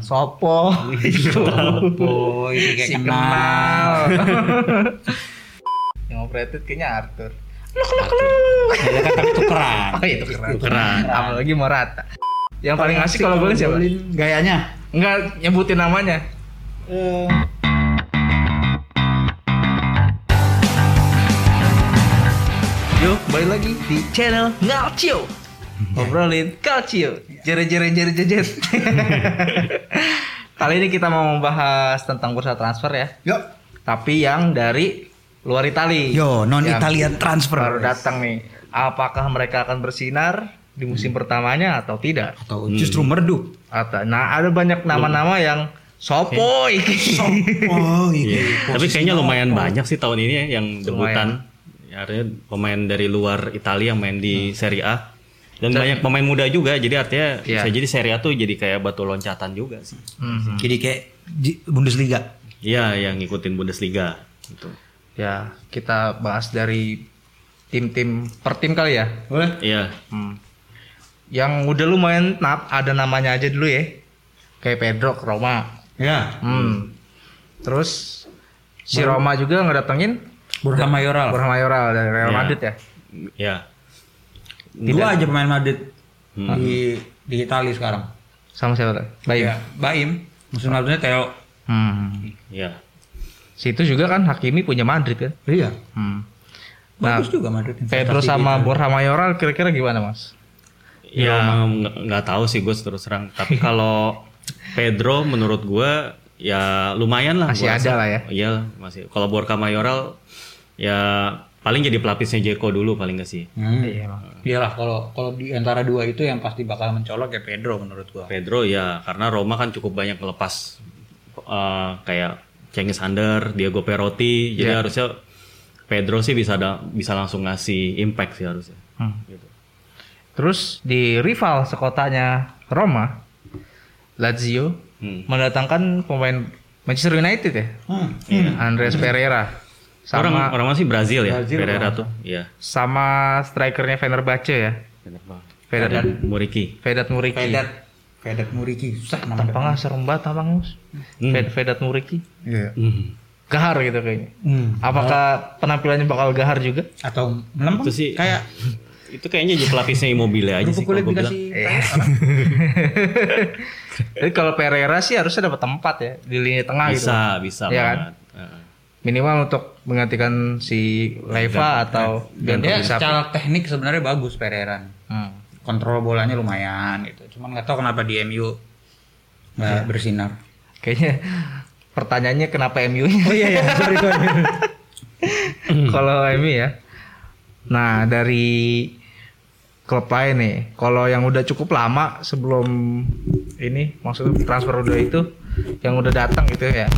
Sopo. Oh, ini kayak Si kenal. Yang operated kayaknya Arthur. Ya kan tapi tukeran. Oh itu keren. Keren. Apalagi Morata. Yang paling asik kalau golin siapa? Gayanya. Enggak nyebutin namanya. Eh, Yuk, balik lagi di channel Ngalcio. Ngobrolin Calcio. Jere jere jere jejet. Kali ini kita mau membahas tentang bursa transfer ya. Yuk. Tapi yang dari luar Itali. Yo, non Italian transfer. Baru datang nih. Apakah mereka akan bersinar di musim pertamanya atau tidak? Atau justru merdu. Atau nah ada banyak nama-nama yang sopo iki. Oh, Iya. Tapi kayaknya lumayan banyak sih tahun ini ya yang debutan. Lumayan. Ya, artinya pemain dari luar Italia yang main di Serie A. Dan banyak pemain muda juga, jadi artinya Iya. bisa jadi Serie A tuh jadi kayak batu loncatan juga sih. Mhm. Jadi kayak Bundesliga. Iya, yang ngikutin Bundesliga. Gitu. Ya, kita bahas dari tim-tim per tim kali ya. Boleh? Iya. Hmm. Yang udah lumayan nap, ada namanya aja dulu ya. Kayak Pedro ke Roma. Ya. Hmm. Terus si Roma juga ngedatengin Borja Mayoral. Borja Mayoral dari Real Iya. Madrid ya. Ya. Dua aja pemain Madrid Hmm. di di Italia sekarang. Sama siapa? Baik. Ya, Baim. Musim lalunya Theo. Hmm. Iya. Situ juga kan Hakimi punya Madrid kan. Iya. Hmm. Nah, Bagus juga Madrid. Pedro sama di- Borja Mayoral kira-kira gimana mas? Ya nggak nggak tahu sih gue terus terang. Tapi kalau Pedro menurut gue ya lumayan lah. Masih ada rasa. lah ya. Iya masih. Kalau Borja Mayoral ya paling jadi pelapisnya Jeko dulu paling gak sih. Hmm. Iya emang. Iyalah kalau kalau di antara dua itu yang pasti bakal mencolok ya Pedro menurut gua. Pedro ya karena Roma kan cukup banyak ngelepas eh, kayak Cengiz Under, Diego Perotti. Jadi Iya. harusnya Pedro sih bisa ada, bisa langsung ngasih impact sih harusnya. Hmm. Gitu. Terus di rival sekotanya Roma, Lazio Hmm. mendatangkan pemain Manchester United ya, Hmm. Andres Pereira, sama orang masih Brazil ya, Brazil, Pereira orang. tuh. Iya. sama strikernya Fenerbahce ya, Bener banget. Vedat Muriki. Vedat Muriki. Vedat Vedat Muriki susah nama Tampangnya serem banget abang Mus. Hmm. Ved- Vedat Muriki. Iya. Hmm. Gahar gitu kayaknya. Hmm. Apakah penampilannya bakal gahar juga? Atau melempem Itu sih kayak itu kayaknya jadi pelapisnya Immobile aja sih kalau gue bilang. Jadi kalau Pereira sih harusnya dapat tempat ya di lini tengah gitu. Bisa, bisa Iya kan? banget. Minimal untuk menggantikan si Leva atau Ganti dia bisa. secara teknik sebenarnya bagus Pereira. Hmm. Kontrol bolanya lumayan gitu. Cuman nggak tahu kenapa di MU nggak bersinar. Kayaknya pertanyaannya kenapa MU-nya? Oh iya iya, sorry sorry. kalau MU ya. Nah, dari klub lain nih, kalau yang udah cukup lama sebelum ini maksudnya transfer udah itu yang udah datang gitu ya.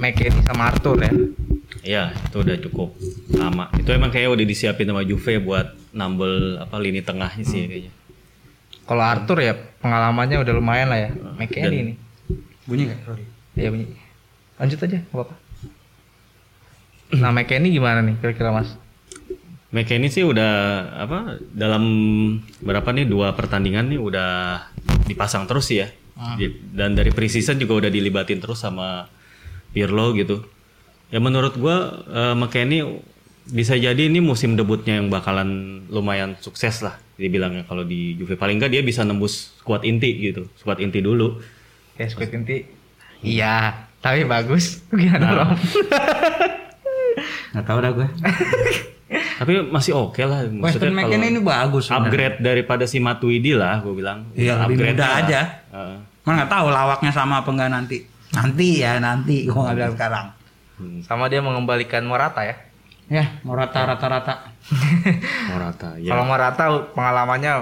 Hmm. McKennie sama Arthur ya. Iya, itu udah cukup lama. Itu emang kayak udah disiapin sama Juve buat nambel apa lini tengahnya sih kayaknya. Kalau Arthur ya pengalamannya udah lumayan lah ya. Dan- McKennie nih. Bunyi nggak? Sorry. Iya bunyi. Lanjut aja, nggak apa-apa. Nah, McKennie gimana nih kira-kira Mas? McKennie sih udah apa dalam berapa nih dua pertandingan nih udah dipasang terus sih ya. Di- Dan dari preseason juga udah dilibatin terus sama Pirlo gitu. Ya menurut gua eh, McKennie bisa jadi ini musim debutnya yang bakalan lumayan sukses lah dibilangnya kalau di Juve paling enggak dia bisa nembus squad inti gitu. Squad inti dulu. Kayak Squid inti. Iya, tapi bagus. Gimana Rom? Nggak tahu dah gue. Tapi masih oke lah Weston maksudnya kalau McKennie ini bagus. upgrade daripada si Matuidi lah gue bilang. Iya, lebih Upgrade muda lah. aja. Heeh. Mana nggak tahu lawaknya sama apa enggak nanti. Nanti ya nanti. Gue nggak bilang sekarang. Hmm. Sama dia mengembalikan Morata ya. Ya, mau rata rata-rata. Morata ya. Kalau Morata pengalamannya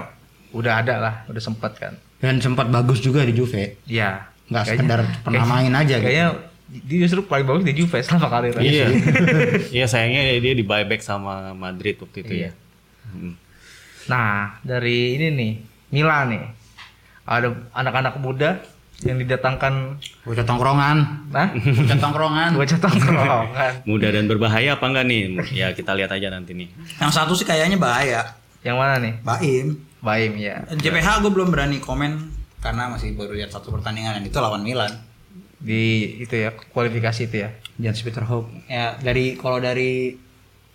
udah ada lah, udah sempet kan. Dan sempat bagus juga di Juve. Iya. Nggak Kayaknya- sekedar pernah kayak- main aja gitu. Kayaknya dia justru paling bagus di Juve selama karirnya. Iya. Iya sayangnya dia di buyback sama Madrid waktu itu Iya. ya. Hmm. Nah, dari ini nih, Milan nih. Ada anak-anak muda yang didatangkan Bocah tongkrongan. nah Bocah tongkrongan. gua tongkrongan. Mudah dan berbahaya apa enggak nih? Ya kita lihat aja nanti nih. Yang satu sih kayaknya bahaya. Yang mana nih? Baim. Baim ya. JPH gue belum berani komen karena masih baru lihat satu pertandingan dan itu lawan Milan. Di itu ya kualifikasi itu ya. Jens Peter Hoek. Ya dari kalau dari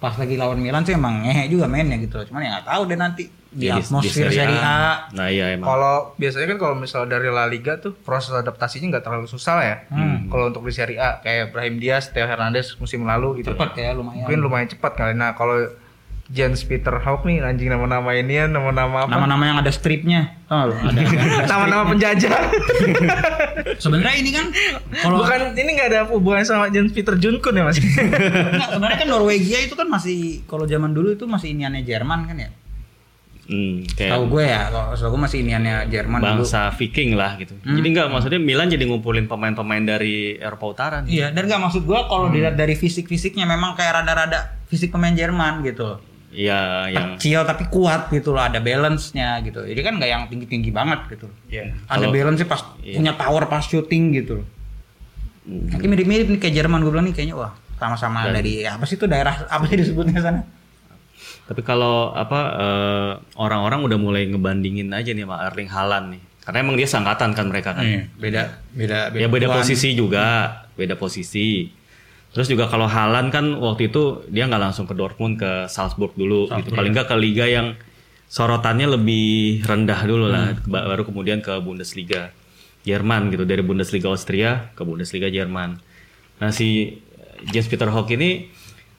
pas lagi lawan Milan sih emang ngehe juga mainnya gitu loh. Cuman ya nggak tahu deh nanti di Ya, atmosfer Serie A. Nah iya emang. Kalau biasanya kan kalau misalnya dari La Liga tuh proses adaptasinya nggak terlalu susah lah ya. Kalau untuk di Serie A kayak Brahim Diaz, Theo Hernandez musim lalu gitu. Cepet ya lumayan. Mungkin lumayan cepat kali. Nah kalau Jens Peter Hoek nih anjing nama-nama ini ya nama-nama apa? Nama-nama yang ada stripnya, nggak? Ada. Nama-nama penjajah. Sebenarnya ini kan kalau Bukan ini nggak ada hubungannya sama Jens Peter Junkun ya mas? Enggak, sebenarnya kan Norwegia itu kan masih kalau zaman dulu itu masih iniannya Jerman kan ya. Hmm, kayak Tahu gue ya, kalau gue masih iniannya Jerman dulu. bangsa Viking lah gitu. Jadi enggak maksudnya Milan jadi ngumpulin pemain-pemain dari Eropa Utara nih. Iya, dan nggak maksud gue kalau dilihat dari fisik-fisiknya memang kayak rada-rada fisik pemain Jerman gitu. Iya, yang Kecil tapi kuat gitu loh, ada balance-nya gitu. Jadi kan nggak yang tinggi-tinggi banget gitu. Iya. Ada Kalau- balance-nya pas iya. punya power pas shooting gitu loh. Mungkin mirip-mirip nih kayak Jerman gue bilang nih kayaknya wah sama-sama Dan- dari apa sih itu daerah apa sih disebutnya sana? Tapi kalau apa eh, orang-orang udah mulai ngebandingin aja nih sama Erling Haaland nih. Karena emang dia sangkatan kan mereka kan. Iya, beda beda Ya beda posisi juga, beda posisi. Terus juga kalau Haaland kan waktu itu dia nggak langsung ke Dortmund ke Salzburg dulu gitu. Paling nggak ke liga yang sorotannya lebih rendah dulu lah, Hmm. Ba- baru kemudian ke Bundesliga Jerman gitu dari Bundesliga Austria ke Bundesliga Jerman. Nah si James Peter Hoek ini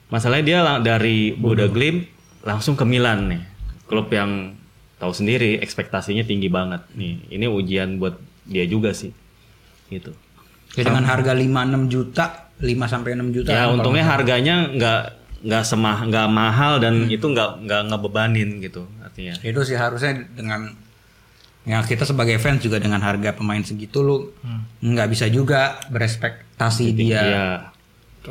masalahnya dia dari Bodo Glimt langsung ke Milan nih, klub yang tahu sendiri ekspektasinya tinggi banget nih. Ini ujian buat dia juga sih, gitu. Ya, dengan harga 5-6 juta, 5 sampai 6 juta. Ya kan untungnya kalau- harganya nggak nggak semah nggak mahal dan itu nggak nggak ngebebanin gitu artinya. itu sih harusnya dengan ya kita sebagai fans juga dengan harga pemain segitu lu nggak bisa juga berespektasi dia Iya.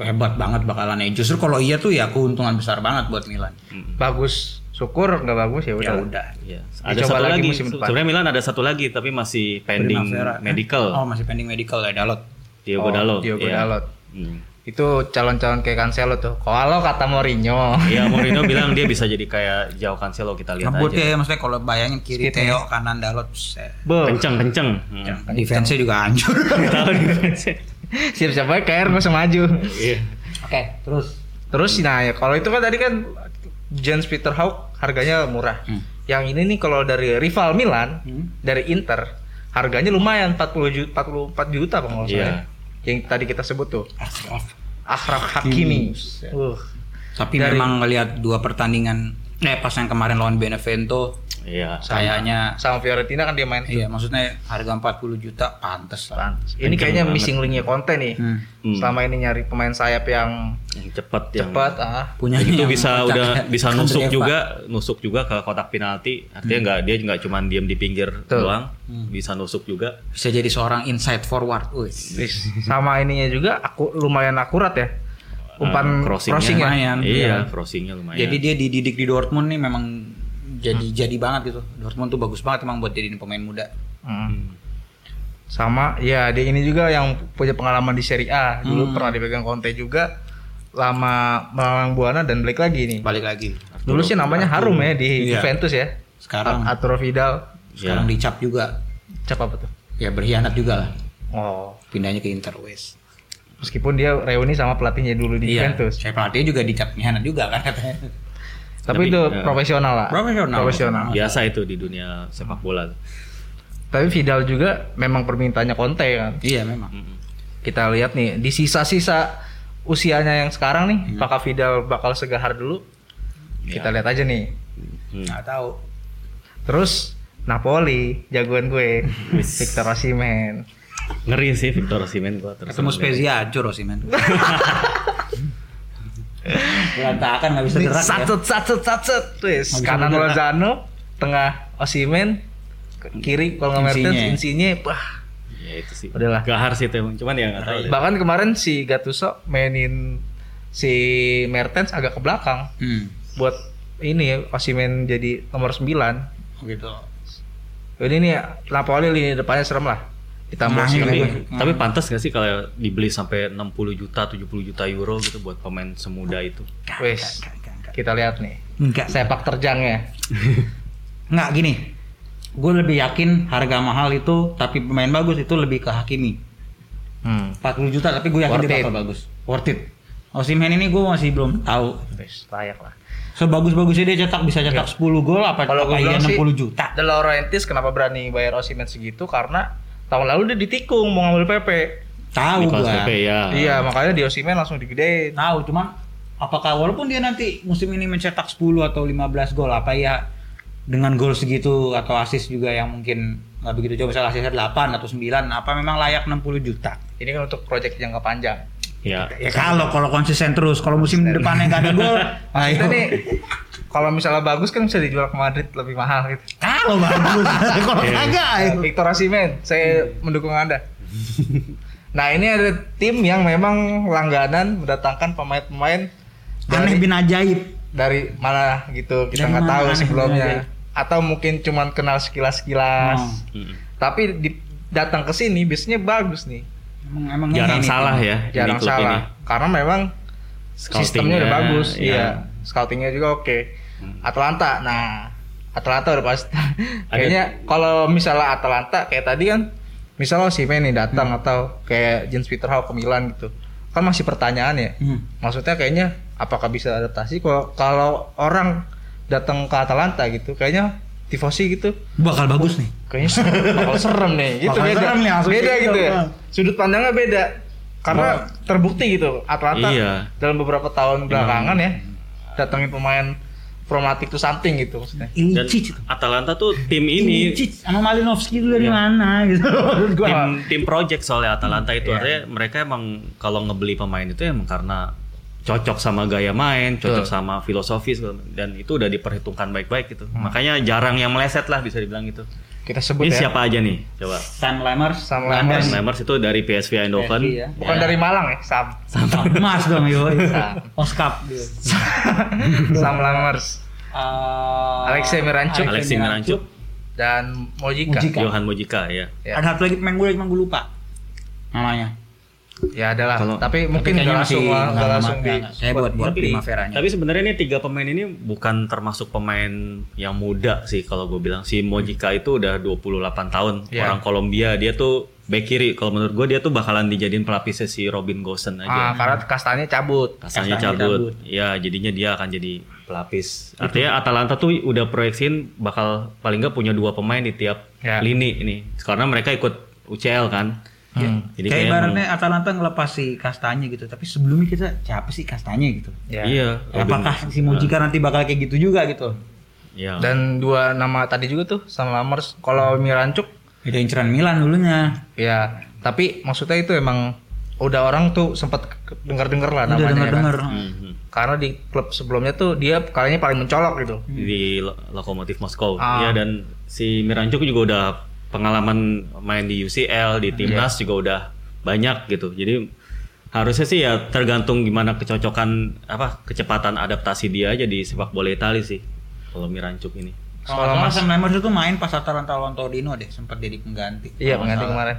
hebat banget bakalan ya. Justru kalau iya tuh ya keuntungan besar banget buat Milan. bagus, syukur nggak bagus ya udah. Ya udah. Iya. Ada Dicoba satu lagi lagi. musim depan. Sebenarnya Milan ada satu lagi tapi masih pending Primavera. medical. Oh, masih pending medical ya Dalot. Diogo Oh, Dalot. Diogo iya. Dalot. Hmm. Itu calon-calon kayak Cancelo tuh. Kalau kata Mourinho. Iya Mourinho bilang dia bisa jadi kayak Jao Cancelo kita lihat Ngebut aja. ya maksudnya kalau bayangin kiri Speed Theo, kanan Dalot. Kenceng kenceng. Hmm. Defense-nya juga hancur. Tahu defense. siap-siap aja nggak usah maju. Iya. Oke, terus Terus nah ya kalau itu kan tadi kan Jens Peter Hoek harganya murah. Hmm. Yang ini nih kalau dari rival Milan Hmm. dari Inter harganya lumayan 40 juta 44 juta kalau nggak salah. Iya. ya. Yang tadi kita sebut tuh. Akhraf Hakimi. Uh. Tapi Dari- memang ngelihat dua pertandingan eh pas yang kemarin lawan Benevento Iya. kayaknya Sama Fiorentina kan dia main. iya maksudnya harga 40 juta pantes lah. Pantes. Ini kayaknya missing linknya Conte nih. Hmm. Hmm. Selama ini nyari pemain sayap yang Yang cepat yang cepat ah. Punya itu bisa udah bisa nusuk juga nusuk juga ke kotak penalti artinya nggak dia nggak cuma diam di pinggir Betul. doang bisa nusuk juga bisa jadi seorang inside forward. Wis. Sama ininya juga aku lumayan akurat ya. Umpan Eh, crossingnya. crossing ya. Lumayan, iya iya. crossingnya lumayan Jadi dia dididik di Dortmund nih memang jadi jadi banget gitu. Dortmund tuh bagus banget emang buat jadiin pemain muda. Hmm. Sama ya dia ini juga yang punya pengalaman di Serie A. Dulu Hmm. pernah dipegang Conte juga lama melalang buana dan balik lagi nih. Balik lagi. Dulu sih namanya harum ya di Iya. Juventus ya. Sekarang Arturo Vidal. sekarang Ya. dicap juga. Cap apa tuh? Ya berkhianat juga lah. Oh, Pindahnya ke Inter wes. Meskipun dia reuni sama pelatihnya dulu di Iya. Juventus. Saya pelatih juga dicap pengkhianat juga kan katanya. Tapi, Tapi, itu ya. profesional lah. Profesional. Profesional. biasa itu di dunia sepak bola Tapi Vidal juga memang permintaannya Conte kan. Iya memang. Kita lihat nih di sisa-sisa usianya yang sekarang nih, Hmm. apakah Vidal bakal segahar dulu? Ya. Kita lihat aja nih. Hmm. Nggak tahu. Terus Napoli, jagoan gue, Victor Osimhen. Ngeri sih Victor Osimhen gua terus Ketemu Spezia hancur sih men. Berantakan nggak bisa gerak ya. Sacet, sacet, sacet. Wes, kanan. Lozano, tengah Osimhen, ke- kiri kalau nggak Mertens. Insigne, wah. ya itu sih Udahlah. gahar sih itu emang. cuman ya nggak tahu deh. Bahkan kemarin si Gattuso mainin si Mertens agak ke belakang Hmm. buat ini Osimhen jadi nomor 9. Gitu. Ini nih Napoli lini depannya serem lah. Ditambah Nah, si ini tapi, gue. tapi pantas gak sih kalau dibeli sampai 60 juta 70 juta euro gitu buat pemain semuda itu Wes, kita lihat nih Enggak. sepak terjangnya. Enggak gini. gue lebih yakin harga mahal itu tapi pemain bagus itu lebih ke Hakimi. Hmm. 40 juta tapi gue yakin Worth dia bakal bagus. Worth it. Osimhen ini gue masih belum tahu. Wes, layak lah. Sebagus-bagusnya dia cetak bisa cetak 10 gol apa Kalau iya bilang sih, 60 juta. De Laurentiis kenapa berani bayar Osimhen segitu? Karena tahun lalu dia ditikung mau ngambil PP. Tahu gue. Pepe ya. Iya, makanya di Osimhen langsung digedein. Tahu cuman apakah walaupun dia nanti musim ini mencetak 10 atau 15 gol apa ya dengan gol segitu atau assist juga yang mungkin nggak begitu jauh misalnya assistnya 8 atau 9 apa memang layak 60 juta Ini kan untuk proyek jangka panjang. Ya. ya kalau kalau konsisten terus kalau musim depannya nggak ada gol Maksudnya ayo nih, kalau misalnya bagus kan bisa dijual ke Madrid lebih mahal gitu. kalau bagus kalau Iya. kagak ayo Victor Osimhen, saya mendukung Anda. Nah, ini ada tim yang memang langganan mendatangkan pemain-pemain aneh dari, bin ajaib dari mana gitu kita nggak tahu sebelumnya. Atau mungkin cuman kenal sekilas-sekilas. Oh. Mm. Tapi di, datang ke sini biasanya bagus nih. emang, emang Jarang ini salah ya. Jarang salah. ini. Karena memang sistemnya Scoutingnya, udah bagus. iya. Iya. Scoutingnya juga oke. Hmm. Atlanta. Nah, Atlanta udah pasti. Kayaknya kalau misalnya Atlanta kayak tadi kan misalnya si nih datang Hmm. atau kayak Jens Peter Hau ke Milan gitu. Kan masih pertanyaan ya. Hmm. Maksudnya kayaknya apakah bisa adaptasi kalau kalau orang datang ke Atalanta gitu kayaknya tifosi gitu bakal bagus nih kayaknya serem, bakal serem nih gitu Bakal beda serem nih, beda gitu. gitu ya sudut pandangnya beda karena Oh. terbukti gitu Atlanta Iya. dalam beberapa tahun belakangan ya datangin pemain traumatic to something gitu maksudnya Dan Ilicic itu. Atalanta tuh tim ini Ilicic sama Malinovski itu dari Iya. mana gitu Menurut gua. tim tim project soalnya Atalanta itu Iya. artinya mereka emang kalau ngebeli pemain itu emang karena cocok sama gaya main, cocok Betul. sama filosofi segala- dan itu udah diperhitungkan baik-baik gitu. Hmm. Makanya jarang yang meleset lah bisa dibilang gitu. Kita sebut Ini ya siapa aja nih? Coba. Sam Lamers Sam London. Lamers. Lemers itu dari PSV Eindhoven. PSV ya. bukan dari Malang ya Sam Sam emas dong yo Sam. Oskap dia. Sam Lamers Uh, Alexei Miranchuk. Alexei Miranchuk, dan Mojika. Johan Mojika ya. Ya. Ada satu lagi pemain gue cuma gue lupa namanya. Ya adalah Kalau- tapi mungkin Tapi nggak langsung masih nggak langsung di nggak. Saya buat buat Tapi, primaveranya. tapi sebenarnya ini tiga pemain ini bukan termasuk pemain yang muda sih kalau gue bilang. Si Mojika itu udah 28 tahun. Iya. Orang Kolombia dia tuh back kiri. Kalau menurut gue dia tuh bakalan dijadiin pelapisnya si Robin Gosens ah, aja. karena kastanya cabut Kasarnya Kastanya cabut. cabut. Ya jadinya dia akan jadi pelapis. Artinya Atalanta tuh udah proyeksiin bakal paling nggak punya dua pemain di tiap Ya. lini ini. Karena mereka ikut UCL kan. Hmm. Jadi Kayak kayak ibaratnya Atalanta ngelepas si Kastanya gitu, tapi sebelumnya kita siapa sih Kastanya gitu? ya. Iya. Apakah si Mojika nanti bakal kayak gitu juga gitu? Iya. Dan dua nama tadi juga tuh sama Lamers. Kalau Mirancuk Itu inceran Milan dulunya. ya, tapi maksudnya itu emang udah orang tuh sempat dengar-dengar lah Udah namanya denger kan. denger. Mhm. Karena di klub sebelumnya tuh dia kayaknya paling mencolok gitu. di Lo- Lokomotif Moskow. Ah. Ya dan si Miranchuk juga udah pengalaman main di UCL, di timnas juga udah banyak gitu. Jadi harusnya sih ya tergantung gimana kecocokan apa kecepatan adaptasi dia aja di sepak bola Italia sih. Kalau Miranchuk ini. Kalau salah Sam Lamers itu main pas Atalanta lawan Torino deh, sempat jadi pengganti. Iya, pengganti kemarin.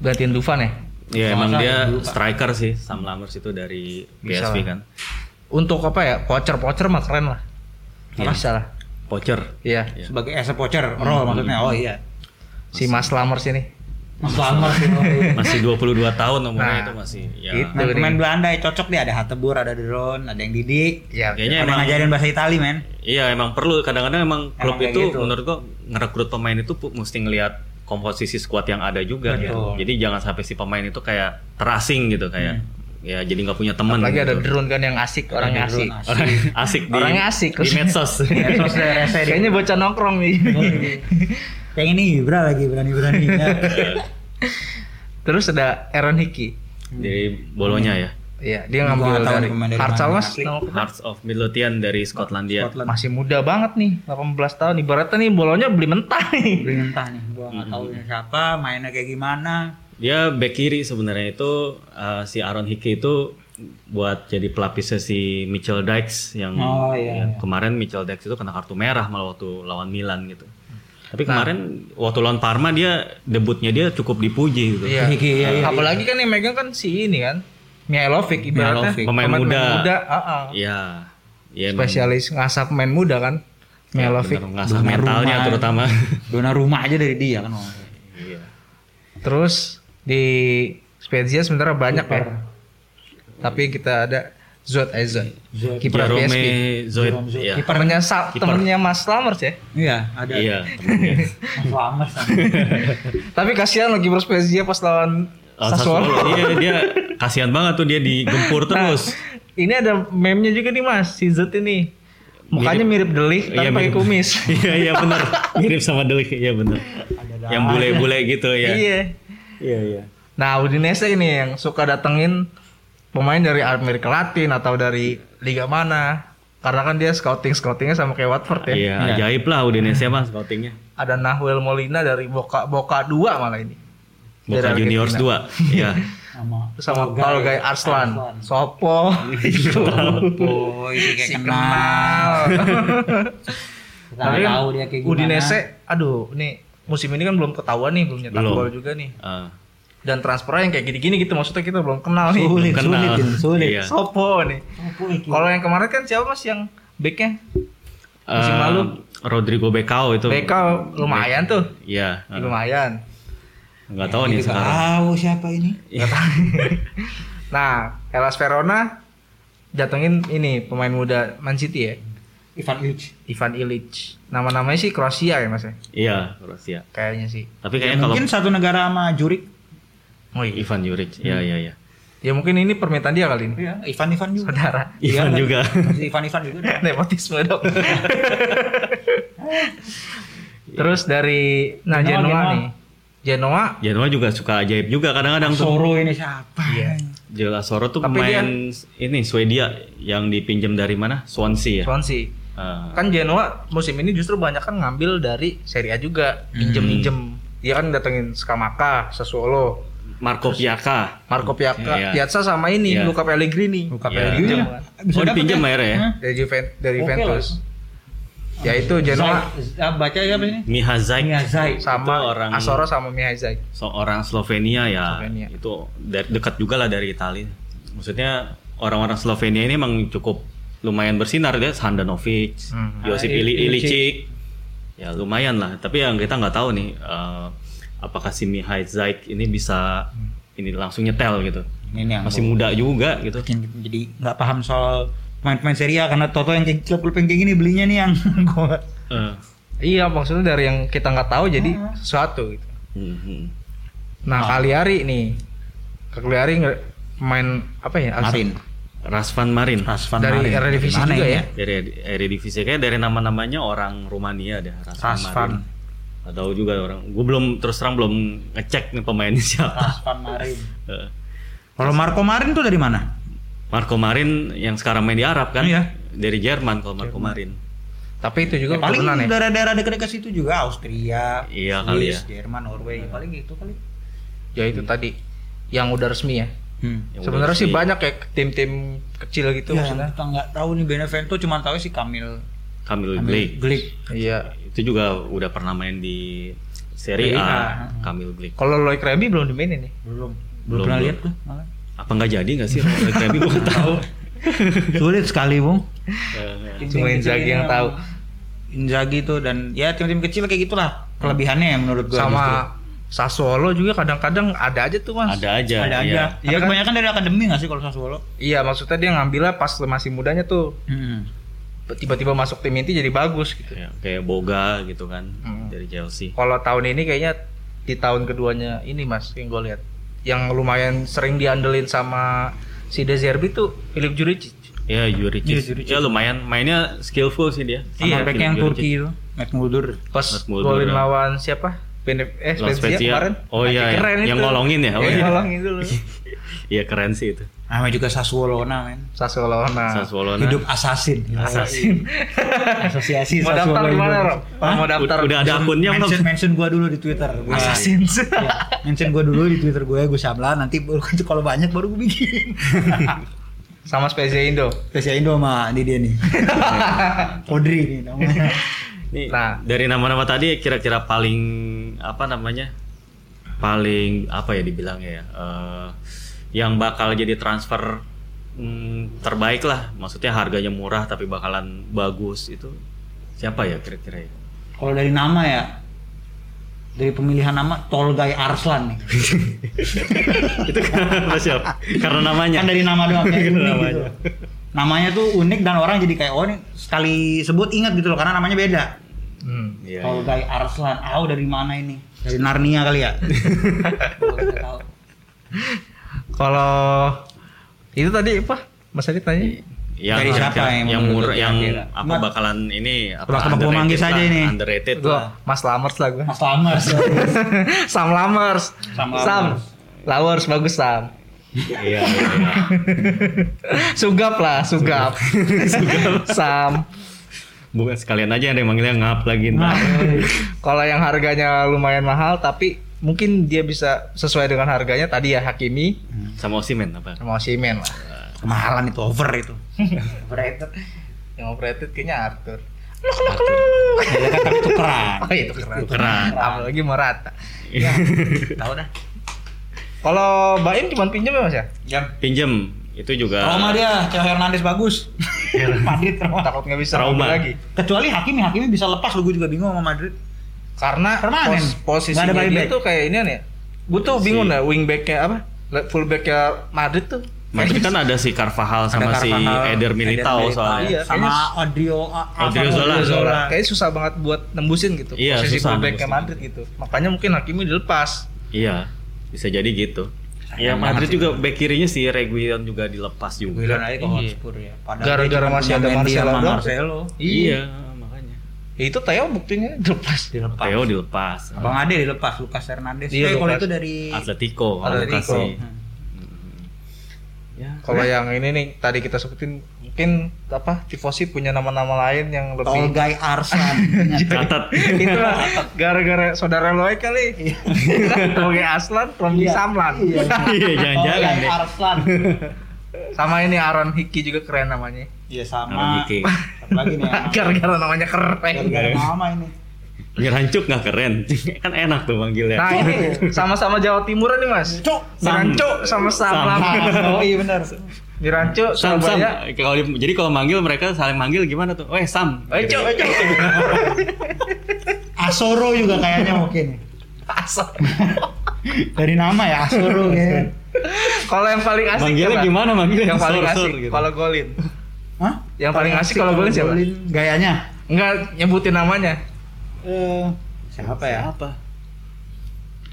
Gantiin Dufan ya. Ya Kalau emang dia salah, lupa. striker sih Sam Lammers itu dari Bisa PSV lah. kan. Untuk apa ya? Pocher-pocher mah keren lah. Iya. Bisa lah. Pocher. Iya. salah. Sebagai as a poacher, role maksudnya. Oh iya. Si Mas Lamers ini. Mas Lamers itu. Masih 22 tahun umurnya Nah, itu masih ya. gitu. Main pemain nih. Belanda ya cocok deh ada Hatebur, ada Deron, ada yang didik. Iya. Kayaknya ada emang ngajarin bahasa Itali, men. Iya emang perlu kadang-kadang emang klub itu gitu. menurut gua ngerekrut pemain itu pu- mesti ngelihat komposisi skuad yang ada juga Betul. gitu. Jadi jangan sampai si pemain itu kayak terasing gitu kayak ya jadi nggak punya teman. Apalagi ada gitu. drone kan yang asik, orangnya Drone asik. asik. Orang asik di, Orangnya asik. di medsos. Medsos. Kayaknya bocah nongkrong nih. Yang ini Ibra lagi berani-berani. Ya. Terus ada Aaron Hickey. Dari Bolonya ya. Iya, dia ngambil dari dari nama klubnya? Hearts of Midlothian dari Skotlandia. Scotland. Masih muda banget nih, 18 tahun. Ibaratnya nih bolonya beli mentah nih. Beli mentah nih. Gua nggak tahu ini siapa, mainnya kayak gimana. Dia back kiri sebenarnya itu uh, si Aaron Hickey itu buat jadi pelapisnya si Mitchell Dykes yang Oh, iya, yang kemarin Mitchell Dykes itu kena kartu merah malah waktu lawan Milan gitu. Tapi Nah. kemarin waktu lawan Parma dia debutnya dia cukup dipuji gitu. Iya. Hickey, iya, iya, Apalagi kan yang megang kan si ini kan. Mihailovic ibaratnya. Mihailovic. Pemain muda. muda, ah, ah. Iya. Iya emang. Spesialis ngasah pemain muda kan. Mialovic. bener, ngasah mentalnya rumah. terutama. Dona rumah aja dari dia kan. Iya. Terus di Spezia sebenarnya banyak ya. Tapi kita ada Zot eh Zot. Kiper Jerome. Iya. Temennya Sa- Kiper. temennya Mas Lamers ya. Iya, ada. Iya. temennya. Selamat Tapi kasihan loh kiper Spezia pas lawan Oh, Sassuolo. Sassuolo. Iya dia kasihan banget tuh dia digempur terus. Ini ada meme-nya juga nih Mas, si Zot ini. Mukanya mirip, Delik tapi Iya, pakai mirip. kumis. Iya iya benar. Mirip sama Delik. Iya benar. Yang bule-bule gitu ya. Iya. Iya iya. Nah, Udinese ini yang suka datengin pemain dari Amerika Latin atau dari liga mana. Karena kan dia scouting scoutingnya sama kayak Watford ya. Iya, ajaib lah Udinese mah scoutingnya. Ada Nahuel Molina dari Boca Boca 2 malah ini. Boca Dari Juniors Argentina. 2. Iya. sama sama Paul Guy Arslan. Sopo. Oh, itu kayak Si kenal. nggak tahu dia kayak gimana. Udinese, aduh, nih musim ini kan belum ketahuan nih, belum nyetak gol juga nih. Ah. Dan transfernya yang kayak gini-gini gitu, maksudnya kita belum kenal nih. Sulit, Belum sulit, kenal. Din, sulit. Iya. Sopo nih. Oh. Kalau yang kemarin kan siapa mas yang backnya? Musim Eh, lalu. Rodrigo Becao itu. Becao lumayan tuh, Iya. ah. lumayan. Nggak tahu nih Kita sekarang. tahu siapa ini. nah, Hellas Verona datengin ini pemain muda Man City ya, Ivan Illich. Ivan Ilic. Nama-namanya sih Kroasia ya mas ya, Iya, Rusia. kayaknya sih. Tapi kayaknya kalau Mungkin satu negara sama Jurik. Oh iya. Ivan Juric, iya iya iya. Ya mungkin ini permintaan dia kali ini. Iya, Ivan Ivan juga. Saudara. Ivan Iya, juga. Masih Ivan Ivan juga. Nepotisme dong. Terus dari nah Genoa, Genoa, Genoa. nih. Genoa Genoa juga suka ajaib juga kadang-kadang tuh. Soro ini siapa? Iya. Jelas Soro tuh Tapi pemain ini Swedia yang dipinjam dari mana? Swansea ya. Swansea. Ah. Kan Genoa musim ini justru banyak kan ngambil dari Serie A juga, pinjem-pinjem. Dia kan datengin Skamaka, Sassuolo, Marco Piaka. Marco Piazza, Iya. Piazza sama ini Iya. Luca Pellegrini. Luka Iya. Pellegrini. Pinjem. Bisa Oh, dipinjam ya? akhirnya ya? Dari Juven- dari Juventus. Ya itu Genoa Zai- ah, baca siapa ini? Miha Zajc Mia Zai. sama Itu orang- Asoro sama Mihai seorang Slovenia ya. Slovenia. Itu dari dekat juga lah dari Italia. Maksudnya orang-orang Slovenia ini emang cukup lumayan bersinar dia Handanovic, Hmm. Josip Ah, Ili- Ilicic. Ilicic. Ya lumayan lah, tapi yang kita nggak tahu nih eh, apakah si Mihai Zajc ini bisa ini langsung nyetel gitu. Ini yang Masih muda juga gitu. bikin jadi nggak paham soal pemain-pemain Serie A karena Toto yang kayak yang kayak gini belinya nih yang gua Eh, Iya maksudnya dari yang kita nggak tahu jadi sesuatu gitu. hmm, hmm. Nah Kaliari nih, Kaliari nggak pemain apa ya? Marin. Rasvan Marin Rasvan Dari Marin. Eredivisie juga ini ya? dari Eredivisie kayak dari nama-namanya orang Rumania deh Rasvan, Rasvan. Marin. Gak tahu juga orang. Gue belum terus terang belum ngecek nih pemainnya siapa. Rasvan Marin. Eh, Kalau Marco Marin tuh dari mana? Marco Marin yang sekarang main di Arab kan? Iya. Dari Jerman kalau Marco Marin. Tapi itu juga Ya, paling ya. daerah-daerah dekat-dekat situ juga Austria, Iya kali Swiss, ya. Jerman, Norway, paling gitu kali. Ya itu tadi yang udah resmi ya. Hmm. Yang Sebenarnya sih banyak ya tim-tim kecil gitu Ya, maksudnya. kita nggak tahu nih Benevento cuma tahu si Kamil Kamil Kamil Glik. Glik. Iya. Itu juga udah pernah main di Serie A. A. Kamil Glik. Kalau Loic Remy belum dimainin nih. Belum. Belum, Belum pernah lihat tuh. Apa nggak jadi nggak sih? Kami gue nggak tahu. Sulit sekali, Bung. Eh, Cuma Inzaghi yang tahu. Inzaghi tuh dan ya tim-tim kecil kayak gitulah kelebihannya ya menurut gua. justru. Sama Sassuolo juga kadang-kadang ada aja tuh mas. Ada aja. ada iya. aja. Iya Tapi kan? kebanyakan dari akademi nggak sih kalau Sassuolo? Iya maksudnya dia ngambilnya pas masih mudanya tuh. Hmm. Tiba-tiba masuk tim inti jadi bagus gitu. Ya, kayak Boga gitu kan Hmm. dari Chelsea. Kalau tahun ini kayaknya di tahun keduanya ini mas yang gue lihat yang lumayan sering diandelin sama si De Zerbi tuh Filip Juric. Ya Juricic. Iya, Juricic. Ya lumayan mainnya skillful sih dia. Sama Iya, back yang Juricic. Turki itu, Matt Muldur. Pas golin ya. lawan siapa? Benef eh Spezia kemarin. Oh iya, Anjing, keren yang- itu. ngolongin ya? Oh Yang iya. ngolongin dulu. Iya keren sih itu. Namanya juga Sassuolo men. Sassuolo nah. Sassuolo. Hidup assassin. Assassin. Asosiasi Mau daftar di mana, Hidup. Rob? Mau daftar Udah ada akunnya belum? mention, mention gua dulu di Twitter. Gua, Assassin. Ya, mention gua dulu di Twitter gue, gue Syamla. Nanti kalau banyak baru gue bikin. sama Spezia Indo. Spesial Indo sama ini dia nih. Podri nih namanya. Nih, Nah. dari nama-nama tadi kira-kira paling apa namanya? Paling apa ya dibilangnya ya? Eh, yang bakal jadi transfer mm, terbaik lah. Maksudnya harganya murah tapi bakalan bagus itu Siapa ya kira-kira ya? Kalau dari nama ya, dari pemilihan nama Tolgai Arslan nih. itu karena siapa? Karena namanya. Kan dari nama doang kayak unik namanya. gitu. Namanya tuh unik dan orang jadi kayak oh ini sekali sebut ingat gitu loh karena namanya beda. Hmm. Iya. iya. Tolgai Arslan. Ah dari mana ini? Dari Narnia kali ya? Tahu. Kalau itu tadi apa? Mas Adit tanya? Yang, Dari siapa yang yang menurut mur- lu yang kira-kira? apa bakalan ini apa Tebak-tebak gua underrated manggil saja lah, ini. underrated Gua lah. Mas Lamers lah gue. Mas Lamers. Sam Lamers. Sam Sam. Lamers. Lawers bagus Sam. Iya, iya. sugap lah, sugap. Sam. Bukan sekalian aja ada yang manggilnya ngap lagi ntar. Kalau yang harganya lumayan mahal tapi mungkin dia bisa sesuai dengan harganya tadi ya Hakimi Sama Osimen apa? sama Osimhen lah. Kemahalan itu over itu. Overrated. Yang overrated kayaknya Arthur. Ya kan tapi tukeran. Oh itu keren. Keren. Apalagi Morata. Ya, tahu dah. Kalau Baim cuma pinjam ya Mas ya? Jam. Pinjem itu juga Trauma dia, Theo Hernandez bagus. Madrid trauma. Takut nggak bisa Trauma. lagi. Kecuali Hakimi, Hakimi bisa lepas lu gue juga bingung sama Madrid. Karena Permanen. pos posisinya Nggak ada dia buyback. tuh kayak ini ya. Gue tuh bingung dah wingbacknya apa? Fullbacknya Madrid tuh. Madrid kan ada si Carvajal sama Ada si Carvajal, Eder Militao Eder soalnya. Iya, sama kayaknya- Odrio Odrio Zola. Zola. Kayaknya susah banget buat nembusin gitu. Iya, posisi susah fullbacknya nembusin. Madrid gitu. Makanya mungkin Hakimi dilepas. Iya, bisa jadi gitu. Ya Sayang Madrid banget juga back kirinya si Reguilon juga dilepas juga. Guilan aja ke Iya. Hotspur ya. Padahal Gara-gara dia cuma masih punya ada Mendy Marcelo sama doang. Marcelo. Iya, makanya. Ya, itu Theo buktinya dilepas. Dilepas. Theo dilepas. Abang Ade dilepas, Lucas Hernandez. Iya, Eh, kalau itu dari Atletico, Atletico. Atletico. Hmm. Ya, Kalau yang ini nih tadi kita sebutin mungkin apa tifosi punya nama-nama lain yang lebih Tolgai Arslan. Ingat. catat. itu lah gara-gara saudara Loy kali Toge Aslan Romji Iya. Samlan Iya, jangan-jangan Tolgai deh. Arslan. sama ini Aaron Hickey juga keren namanya Iya Aaron sama. Hickey. Satu lagi nih. gara-gara namanya keren Gara-gara nama ini. Mirancuk nggak keren? kan enak tuh manggilnya. nah ini sama-sama Jawa Timuran nih mas Cuk. Miranco sama Samlan Oh iya benar. Miranco Sam, Sam. Surabaya Kalau di- jadi kalau manggil mereka saling manggil gimana tuh? Eh Sam. Eh, Cok, eh, Cok. Asoro juga kayaknya mungkin. Asal. Dari nama ya Asoro ya. Kalau yang paling asik Manggilnya siapa? gimana manggilnya? Yang paling asik gitu. kalau golin. Hah? Yang paling asik kalau golin siapa? Gayanya. Enggak nyebutin namanya. Eh, siapa ya? Apa?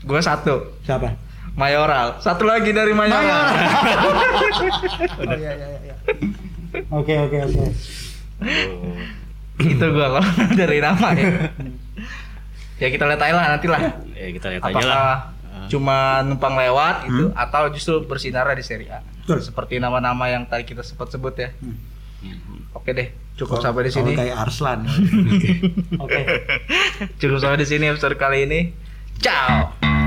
Gue satu, Siapa? Mayoral. Satu lagi dari Mayoral. Oh iya iya iya. Oke oke oke. Itu gue kalau dari nama ya. ya kita lihat aja lah nanti lah. Ya kita lihat aja lah. Cuma numpang lewat gitu atau justru bersinar di Serie A. Betul. Seperti nama-nama yang tadi kita sempat sebut ya. Hmm. Oke deh, cukup sampai di sini. kayak Arslan. Oke. Cukup sampai di sini episode kali ini. Ciao.